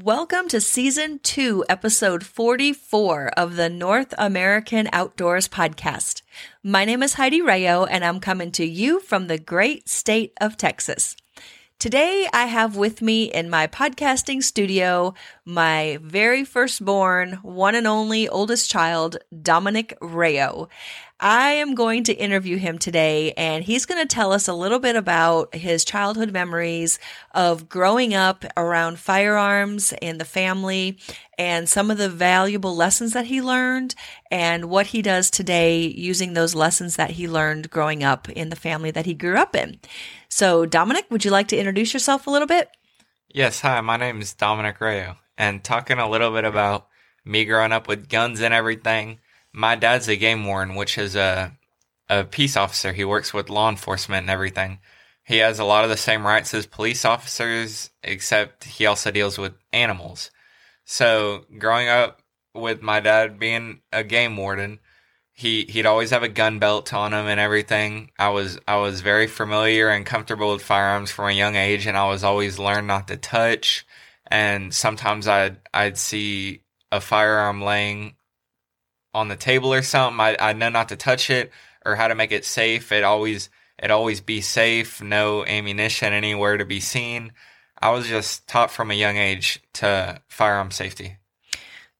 Welcome to season two, episode 44 of the North American Outdoors Podcast. My name is Heidi Rayo, and I'm coming to you from the great state of Texas. Today, I have with me in my podcasting studio my very firstborn, one and only oldest child, Dominic Rayo. I am going to interview him today, and he's going to tell us a little bit about his childhood memories of growing up around firearms and the family, and some of the valuable lessons that he learned, and what he does today using those lessons that he learned growing up in the family that he grew up in. So, Dominic, would you like to introduce yourself a little bit? Yes, hi, my name is Dominic Rayo, and talking a little bit about me growing up with guns and everything my dad's a game warden, which is a a peace officer. He works with law enforcement and everything. He has a lot of the same rights as police officers, except he also deals with animals. So growing up with my dad being a game warden, he he'd always have a gun belt on him and everything. I was I was very familiar and comfortable with firearms from a young age, and I was always learned not to touch. And sometimes I'd I'd see a firearm laying on the table or something, I, I know not to touch it or how to make it safe. It always it always be safe, no ammunition anywhere to be seen. I was just taught from a young age to firearm safety.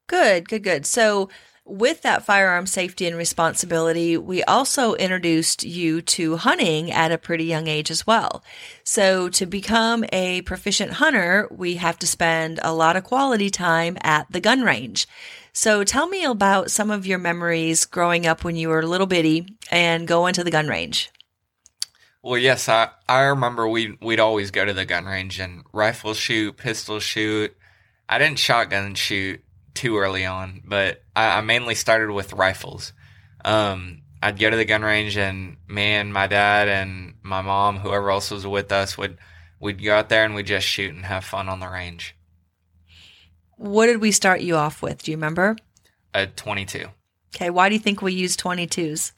Good, good, good. So with that firearm safety and responsibility, we also introduced you to hunting at a pretty young age as well. So to become a proficient hunter, we have to spend a lot of quality time at the gun range. So tell me about some of your memories growing up when you were a little bitty and going to the gun range. Well, yes, I, I remember we we'd always go to the gun range and rifle shoot, pistol shoot. I didn't shotgun shoot too early on, but I, I mainly started with rifles. Um, I'd go to the gun range and me and my dad and my mom, whoever else was with us, would we'd go out there and we'd just shoot and have fun on the range. What did we start you off with? Do you remember? A 22. Okay, why do you think we use 22s?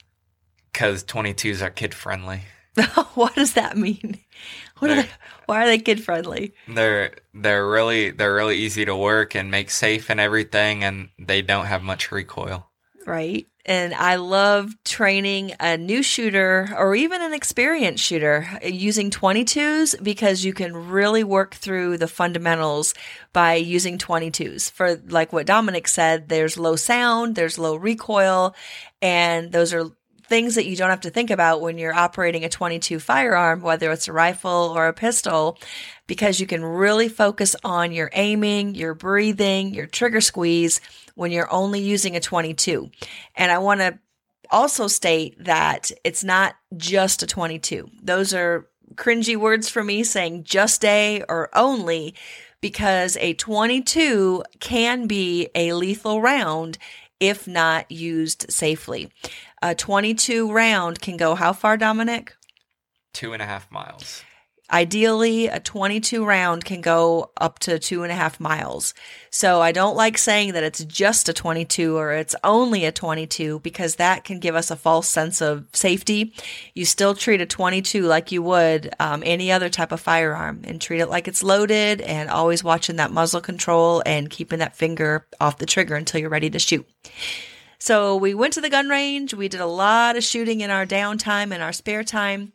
Because 22s are kid friendly. what does that mean? What are they, why are they kid friendly? They're they're really they're really easy to work and make safe and everything, and they don't have much recoil. Right. And I love training a new shooter or even an experienced shooter using 22s because you can really work through the fundamentals by using 22s. For like what Dominic said, there's low sound, there's low recoil, and those are things that you don't have to think about when you're operating a 22 firearm, whether it's a rifle or a pistol, because you can really focus on your aiming, your breathing, your trigger squeeze when you're only using a 22. And I want to also state that it's not just a 22. Those are cringy words for me saying just a or only because a 22 can be a lethal round if not used safely. A 22 round can go how far, Dominic? Two and a half miles. Ideally, a 22 round can go up to two and a half miles. So I don't like saying that it's just a 22 or it's only a 22 because that can give us a false sense of safety. You still treat a 22 like you would um, any other type of firearm and treat it like it's loaded and always watching that muzzle control and keeping that finger off the trigger until you're ready to shoot. So we went to the gun range. We did a lot of shooting in our downtime and our spare time.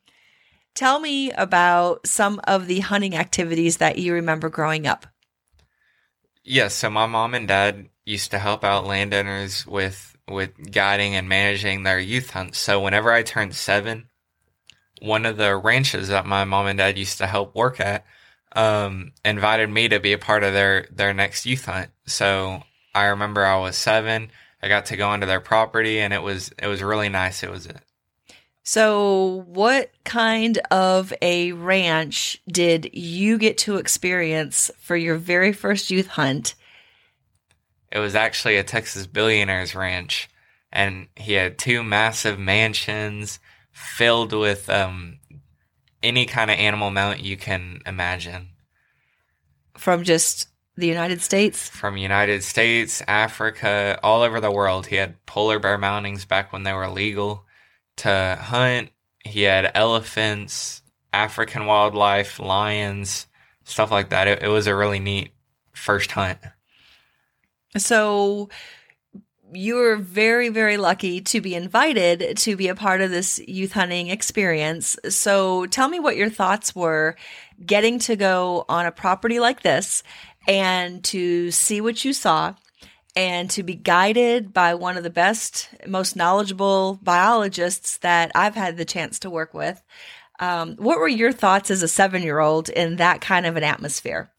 Tell me about some of the hunting activities that you remember growing up. Yes, so my mom and dad used to help out landowners with with guiding and managing their youth hunts. So whenever I turned seven, one of the ranches that my mom and dad used to help work at um, invited me to be a part of their their next youth hunt. So I remember I was seven. I got to go onto their property, and it was it was really nice. It was So, what kind of a ranch did you get to experience for your very first youth hunt? it was actually a Texas billionaire's ranch, and he had two massive mansions filled with um, any kind of animal mount you can imagine. From just the United States? From United States, Africa, all over the world. He had polar bear mountings back when they were legal to hunt. He had elephants, African wildlife, lions, stuff like that. It, it was a really neat first hunt. So, you were very, very lucky to be invited to be a part of this youth hunting experience. So, tell me what your thoughts were getting to go on a property like this and to see what you saw and to be guided by one of the best, most knowledgeable biologists that I've had the chance to work with. Um, what were your thoughts as a seven year old in that kind of an atmosphere?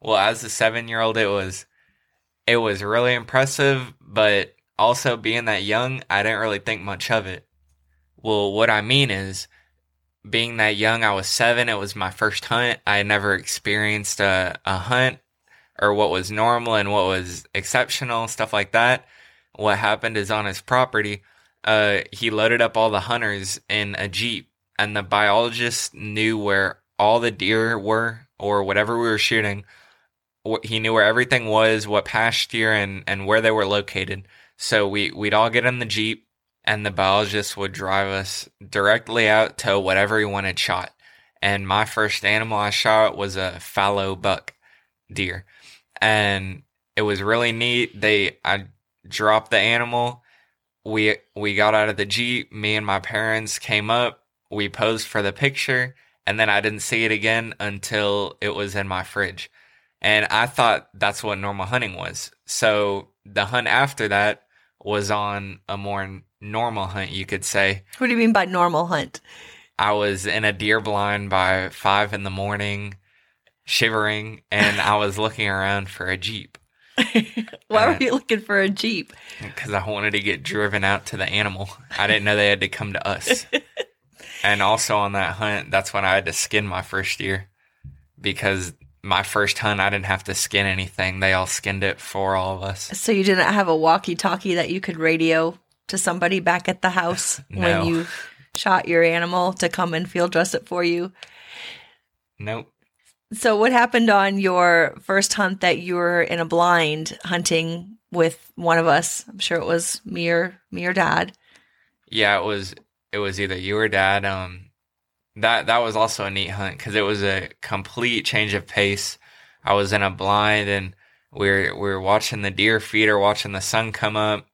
Well, as a seven year old, it was it was really impressive, but also being that young, I didn't really think much of it. Well, what I mean is, being that young, I was seven. It was my first hunt. I had never experienced a, a hunt or what was normal and what was exceptional, stuff like that. What happened is on his property, uh, he loaded up all the hunters in a Jeep, and the biologist knew where all the deer were or whatever we were shooting he knew where everything was, what pasture and and where they were located. So we we'd all get in the jeep, and the biologist would drive us directly out to whatever he wanted shot. And my first animal I shot was a fallow buck deer, and it was really neat. They I dropped the animal. We we got out of the jeep. Me and my parents came up. We posed for the picture, and then I didn't see it again until it was in my fridge and I thought that's what normal hunting was. So the hunt after that was on a more normal hunt, you could say. What do you mean by normal hunt? I was in a deer blind by five in the morning, shivering, and I was looking around for a Jeep. Why were you looking for a Jeep? Because I wanted to get driven out to the animal. I didn't know they had to come to us. and also on that hunt, that's when I had to skin my first deer because my first hunt, I didn't have to skin anything. They all skinned it for all of us. So you didn't have a walkie-talkie that you could radio to somebody back at the house No. when you shot your animal to come and field dress it for you. Nope. So what happened on your first hunt that you were in a blind hunting with one of us? I'm sure it was me or me or dad. Yeah, it was it was either you or dad. Um, that that was also a neat hunt because it was a complete change of pace. I was in a blind and we are we were watching the deer feeder, watching the sun come up,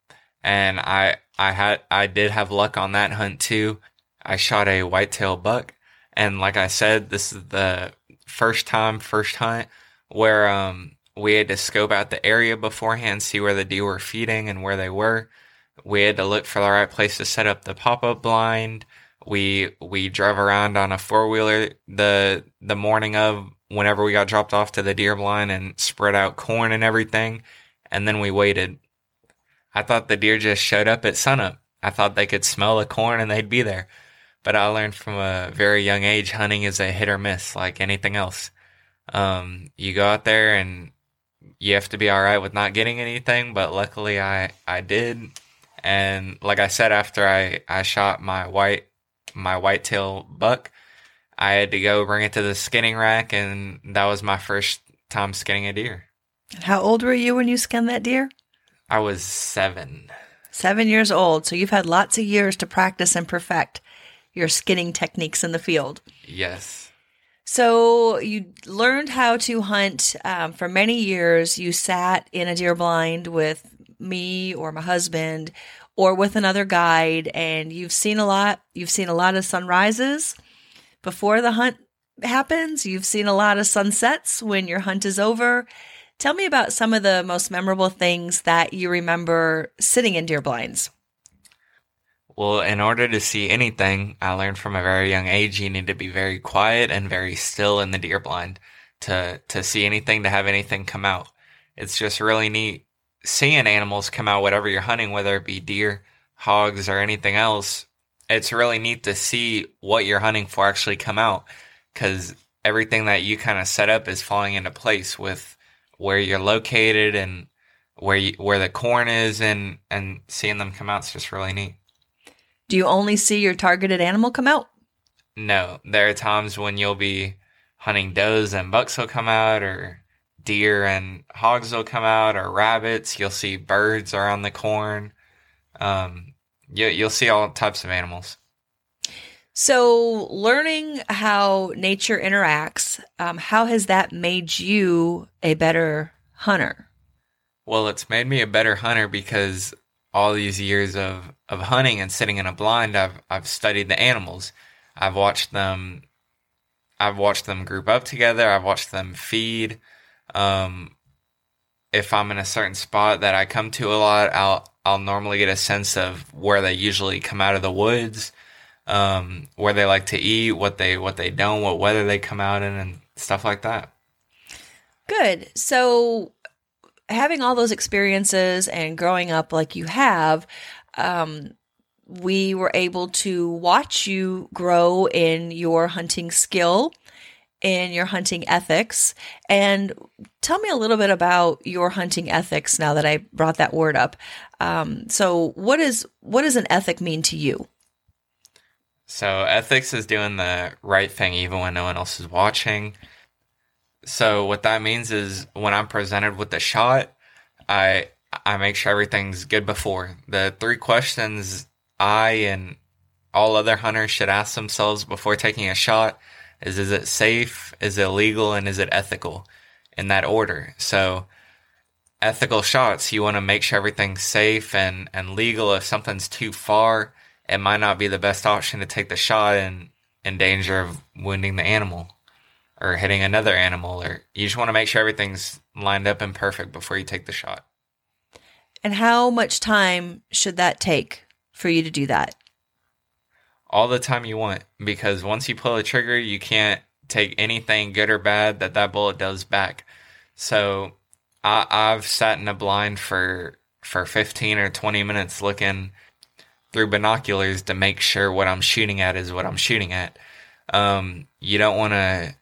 and I I had I did have luck on that hunt too. I shot a whitetail buck, and like I said, this is the first time first hunt where um we had to scope out the area beforehand, see where the deer were feeding and where they were. We had to look for the right place to set up the pop up blind we we drove around on a four wheeler the the morning of whenever we got dropped off to the deer blind and spread out corn and everything, and then we waited. I thought the deer just showed up at sunup. I thought they could smell the corn and they'd be there. But I learned from a very young age hunting is a hit or miss like anything else. Um, you go out there and you have to be all right with not getting anything, but luckily I I did. And like I said, after I, I shot my white my whitetail buck, I had to go bring it to the skinning rack, and that was my first time skinning a deer. How old were you when you skinned that deer? I was seven. Seven years old. So you've had lots of years to practice and perfect your skinning techniques in the field. Yes. So you learned how to hunt um, for many years. You sat in a deer blind with me or my husband or with another guide, and you've seen a lot. You've seen a lot of sunrises before the hunt happens. You've seen a lot of sunsets when your hunt is over. Tell me about some of the most memorable things that you remember sitting in deer blinds. Well, in order to see anything, I learned from a very young age you need to be very quiet and very still in the deer blind to to see anything to have anything come out. It's just really neat seeing animals come out whatever you're hunting whether it be deer, hogs or anything else. It's really neat to see what you're hunting for actually come out cuz everything that you kind of set up is falling into place with where you're located and where you, where the corn is and and seeing them come out is just really neat. Do you only see your targeted animal come out? No, there are times when you'll be hunting does and bucks will come out, or deer and hogs will come out, or rabbits. You'll see birds around the corn. Um, you, you'll see all types of animals. So, learning how nature interacts, um, how has that made you a better hunter? Well, it's made me a better hunter because all these years of, of hunting and sitting in a blind, I've I've studied the animals. I've watched them. I've watched them group up together. I've watched them feed. Um, if I'm in a certain spot that I come to a lot, I'll I'll normally get a sense of where they usually come out of the woods, um, where they like to eat, what they what they don't, what weather they come out in, and stuff like that. Good. So having all those experiences and growing up like you have, um, we were able to watch you grow in your hunting skill in your hunting ethics. And tell me a little bit about your hunting ethics now that i brought that word up. Um, so what is what does an ethic mean to you? So ethics is doing the right thing even when no one else is watching so what that means is when I'm presented with the shot, I I make sure everything's good before. The three questions I and all other hunters should ask themselves before taking a shot is is it safe, is it legal, and is it ethical? In that order. So ethical shots, you want to make sure everything's safe and, and legal. If something's too far, it might not be the best option to take the shot and in danger of wounding the animal or hitting another animal or you just want to make sure everything's lined up and perfect before you take the shot. And how much time should that take for you to do that? All the time you want because once you pull a trigger, you can't take anything good or bad that that bullet does back. So I, I've sat in a blind for for 15 or 20 minutes looking through binoculars to make sure what I'm shooting at is what I'm shooting at. Um, you don't want to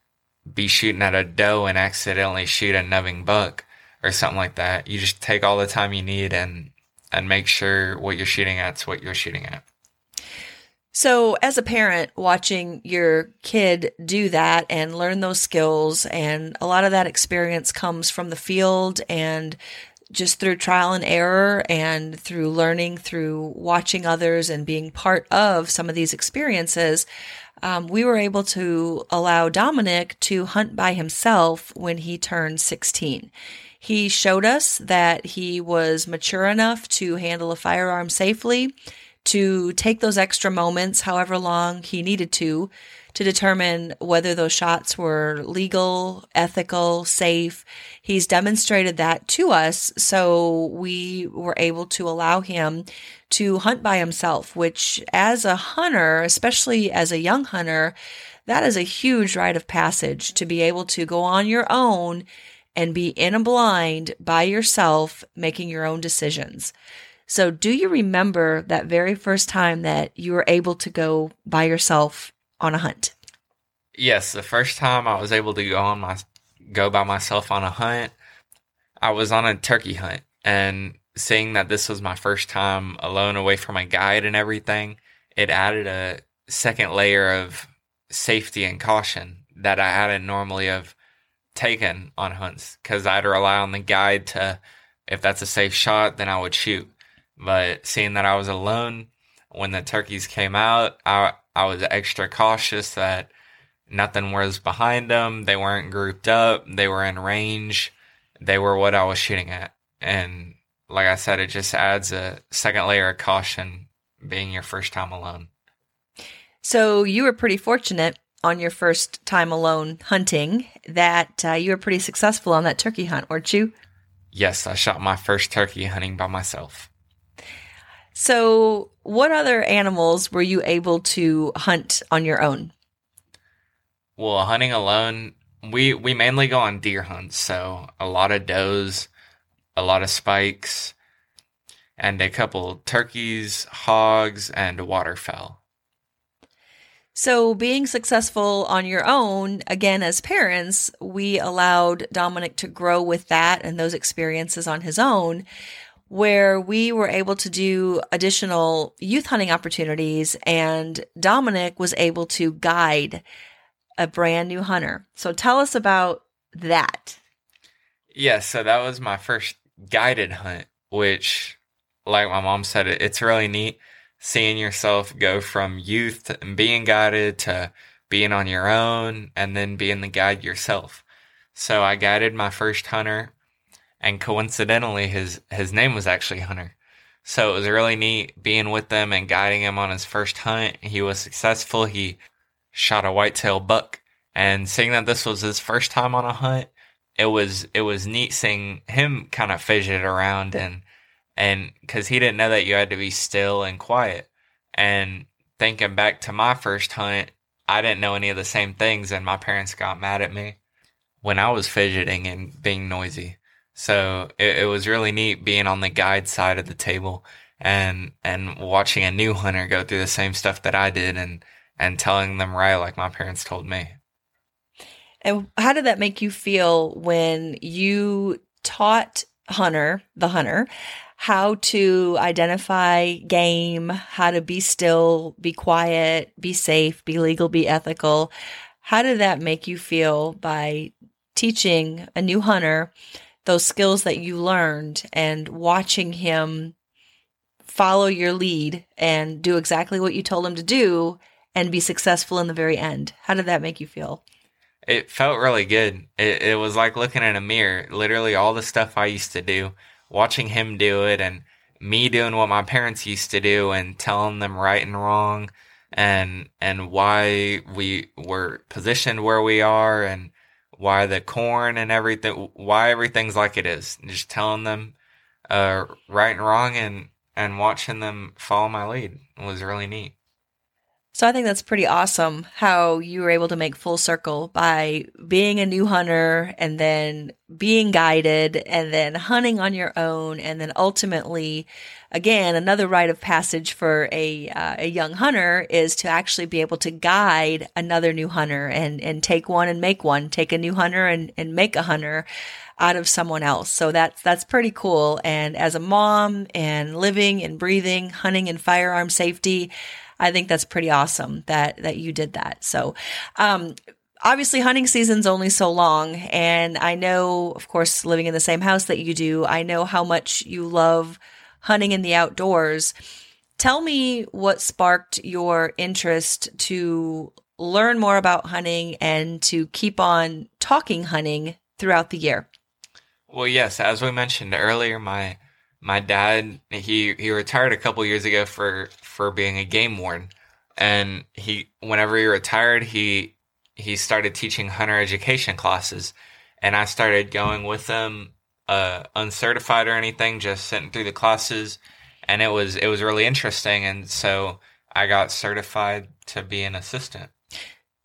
be shooting at a doe and accidentally shoot a nubbin buck or something like that. You just take all the time you need and and make sure what you're shooting at's what you're shooting at. So, as a parent, watching your kid do that and learn those skills, and a lot of that experience comes from the field and just through trial and error and through learning through watching others and being part of some of these experiences um, we were able to allow Dominic to hunt by himself when he turned 16. He showed us that he was mature enough to handle a firearm safely, to take those extra moments, however long he needed to, to determine whether those shots were legal, ethical, safe. He's demonstrated that to us. So we were able to allow him to hunt by himself, which as a hunter, especially as a young hunter, that is a huge rite of passage to be able to go on your own and be in a blind by yourself, making your own decisions. So, do you remember that very first time that you were able to go by yourself on a hunt? Yes, the first time I was able to go on my go by myself on a hunt, I was on a turkey hunt and seeing that this was my first time alone away from a guide and everything, it added a second layer of safety and caution that I hadn't normally have taken on hunts because I'd rely on the guide to if that's a safe shot, then I would shoot. But seeing that I was alone when the turkeys came out, I I was extra cautious that nothing was behind them. They weren't grouped up. They were in range. They were what I was shooting at. And like I said, it just adds a second layer of caution being your first time alone. So you were pretty fortunate on your first time alone hunting that uh, you were pretty successful on that turkey hunt, weren't you? Yes, I shot my first turkey hunting by myself. So, what other animals were you able to hunt on your own? Well, hunting alone, we we mainly go on deer hunts, so a lot of does, a lot of spikes, and a couple turkeys, hogs, and waterfowl. So, being successful on your own, again, as parents, we allowed Dominic to grow with that and those experiences on his own, where we were able to do additional youth hunting opportunities. And Dominic was able to guide a brand new hunter. So, tell us about that. Yeah, so that was my first guided hunt, which, like my mom said, it's really neat seeing yourself go from youth and being guided to being on your own and then being the guide yourself. So I guided my first hunter and coincidentally his his name was actually Hunter. So it was really neat being with them and guiding him on his first hunt. He was successful. He shot a whitetail buck and seeing that this was his first time on a hunt, it was it was neat seeing him kind of fidget around and and because he didn't know that you had to be still and quiet. And thinking back to my first hunt, I didn't know any of the same things, and my parents got mad at me when I was fidgeting and being noisy. So it, it was really neat being on the guide side of the table and and watching a new hunter go through the same stuff that I did and and telling them right like my parents told me. And how did that make you feel when you taught Hunter, the hunter, how to identify game, how to be still, be quiet, be safe, be legal, be ethical. How did that make you feel by teaching a new hunter those skills that you learned and watching him follow your lead and do exactly what you told him to do and be successful in the very end? How did that make you feel? It felt really good. It, it was like looking in a mirror. Literally, all the stuff I used to do watching him do it and me doing what my parents used to do and telling them right and wrong and and why we were positioned where we are and why the corn and everything why everything's like it is. Just telling them uh, right and wrong and and watching them follow my lead was really neat so I think that's pretty awesome how you were able to make full circle by being a new hunter and then being guided and then hunting on your own and then ultimately again another rite of passage for a uh, a young hunter is to actually be able to guide another new hunter and and take one and make one take a new hunter and and make a hunter out of someone else. So that's that's pretty cool and as a mom and living and breathing hunting and firearm safety I think that's pretty awesome that that you did that. So, um, obviously hunting season's only so long and I know of course living in the same house that you do, I know how much you love hunting in the outdoors. Tell me what sparked your interest to learn more about hunting and to keep on talking hunting throughout the year. Well, yes, as we mentioned earlier, my my dad he he retired a couple years ago for for being a game warden. And he whenever he retired he he started teaching hunter education classes. And i started going with him uh uncertified or anything just sitting through the classes. And it was it was really interesting. And so i got certified to be an assistant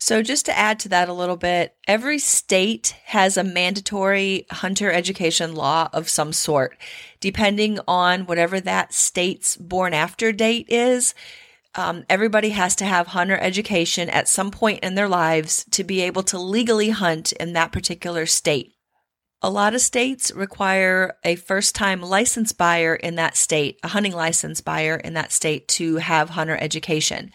so, just to add to that a little bit, every state has a mandatory hunter education law of some sort. Depending on whatever that state's born after date is, um, everybody has to have hunter education at some point in their lives to be able to legally hunt in that particular state. A lot of states require a first time license buyer in that state, a hunting license buyer in that state to have hunter education.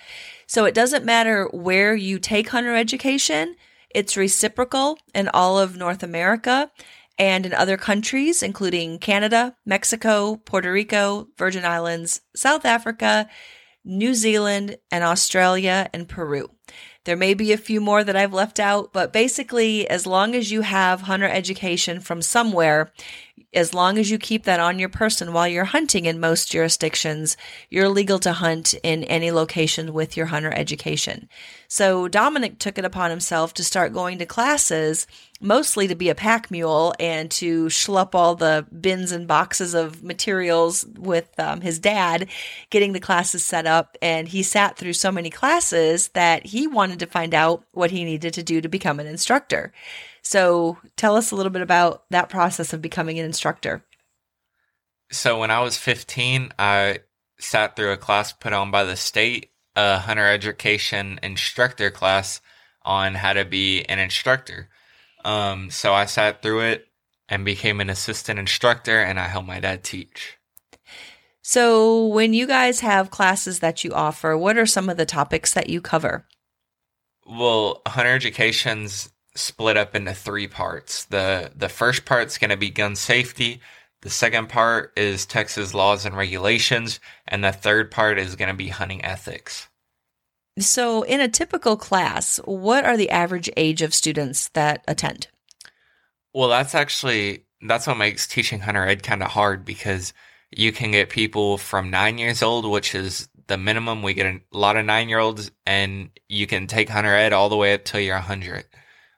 So it doesn't matter where you take hunter education, it's reciprocal in all of North America and in other countries, including Canada, Mexico, Puerto Rico, Virgin Islands, South Africa, New Zealand, and Australia and Peru. There may be a few more that I've left out, but basically, as long as you have hunter education from somewhere, as long as you keep that on your person while you're hunting in most jurisdictions, you're legal to hunt in any location with your hunter education. So Dominic took it upon himself to start going to classes, mostly to be a pack mule and to schlepp all the bins and boxes of materials with um, his dad, getting the classes set up. And he sat through so many classes that he wanted to find out what he needed to do to become an instructor. So tell us a little bit about that process of becoming an instructor. So when I was 15, I sat through a class put on by the state, a hunter education instructor class on how to be an instructor. Um, so I sat through it and became an assistant instructor, and I helped my dad teach. So, when you guys have classes that you offer, what are some of the topics that you cover? Well, hunter education's split up into three parts. The the first part's going to be gun safety. The second part is Texas laws and regulations, and the third part is going to be hunting ethics. So, in a typical class, what are the average age of students that attend? Well, that's actually that's what makes teaching hunter ed kind of hard because you can get people from 9 years old, which is the minimum. We get a lot of 9-year-olds and you can take hunter ed all the way up till you're 100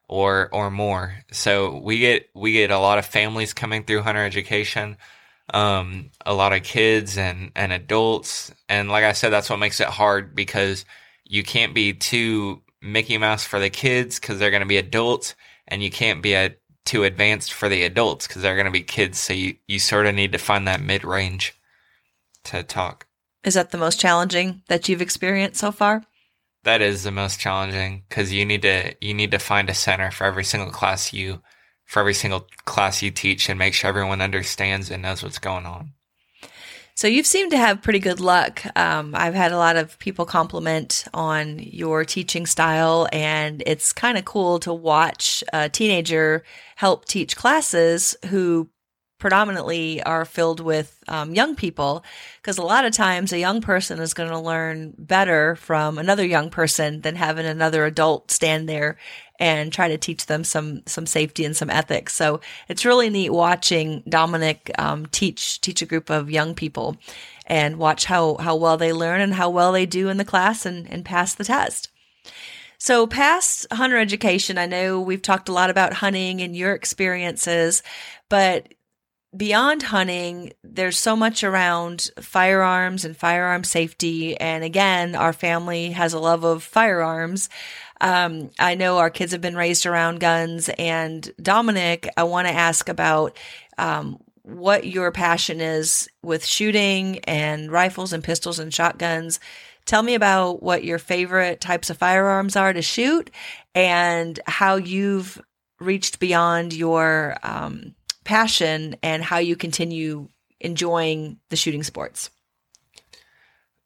or or more. So we get we get a lot of families coming through hunter education, um, a lot of kids and and adults, and like I said, that's what makes it hard because you can't be too Mickey Mouse for the kids because they're going to be adults, and you can't be a too advanced for the adults because they're going to be kids. So you you sort of need to find that mid range to talk. Is that the most challenging that you've experienced so far? That is the most challenging because you need to you need to find a center for every single class you for every single class you teach and make sure everyone understands and knows what's going on. So you've seemed to have pretty good luck. Um, I've had a lot of people compliment on your teaching style, and it's kind of cool to watch a teenager help teach classes who predominantly are filled with um, young people because a lot of times a young person is going to learn better from another young person than having another adult stand there and try to teach them some some safety and some ethics. So it's really neat watching dominic um, teach teach a group of young people and watch how how well they learn and how well they do in the class and, and pass the test. So, past hunter education, I know we've talked a lot about hunting and your experiences, but beyond hunting, there's so much around firearms and firearm safety. And again, our family has a love of firearms. Um, I know our kids have been raised around guns. And Dominic, I want to ask about um, what your passion is with shooting and rifles and pistols and shotguns. Tell me about what your favorite types of firearms are to shoot and how you've reached beyond your um, passion and how you continue enjoying the shooting sports?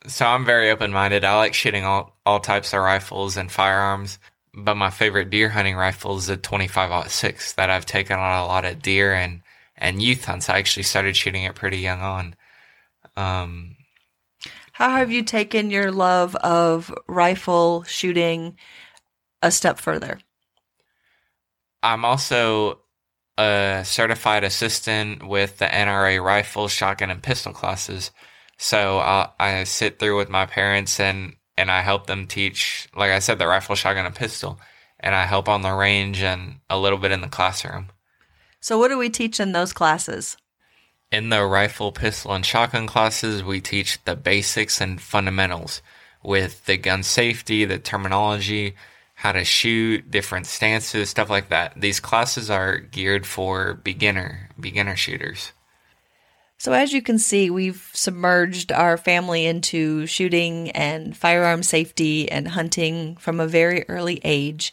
So I'm very open minded. I like shooting all, all types of rifles and firearms, but my favorite deer hunting rifle is a 25-06 that I've taken on a lot of deer and, and youth hunts. I actually started shooting it pretty young on. Um, How have you taken your love of rifle shooting a step further? I'm also a certified assistant with the NRA rifle, shotgun, and pistol classes. So I, I sit through with my parents and and I help them teach, like I said, the rifle, shotgun, and pistol, and I help on the range and a little bit in the classroom. So what do we teach in those classes? In the rifle, pistol, and shotgun classes, we teach the basics and fundamentals with the gun safety, the terminology, how to shoot, different stances, stuff like that. These classes are geared for beginner beginner shooters. So as you can see, we've submerged our family into shooting and firearm safety and hunting from a very early age.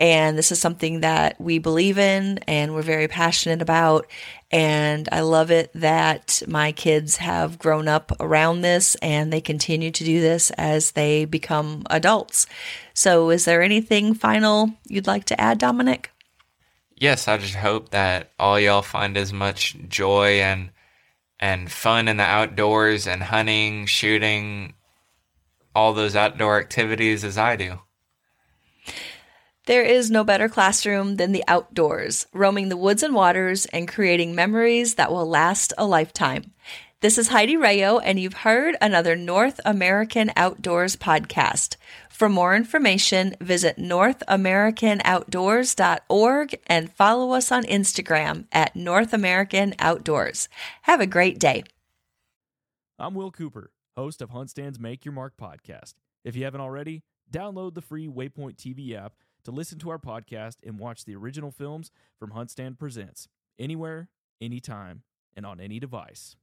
And this is something that we believe in and we're very passionate about. And I love it that my kids have grown up around this and they continue to do this as they become adults. So, is there anything final you'd like to add, Dominic? Yes, I just hope that all y'all find as much joy and and fun in the outdoors and hunting, shooting, all those outdoor activities as I do. There is no better classroom than the outdoors, roaming the woods and waters and creating memories that will last a lifetime. This is Heidi Rayo, and you've heard another North American Outdoors podcast. For more information, visit NorthAmericanOutdoors.org and follow us on Instagram at North American Outdoors. Have a great day. I'm Will Cooper, host of HuntStand's Make Your Mark podcast. If you haven't already, download the free Waypoint TV app to listen to our podcast and watch the original films from HuntStand Presents anywhere, anytime, and on any device.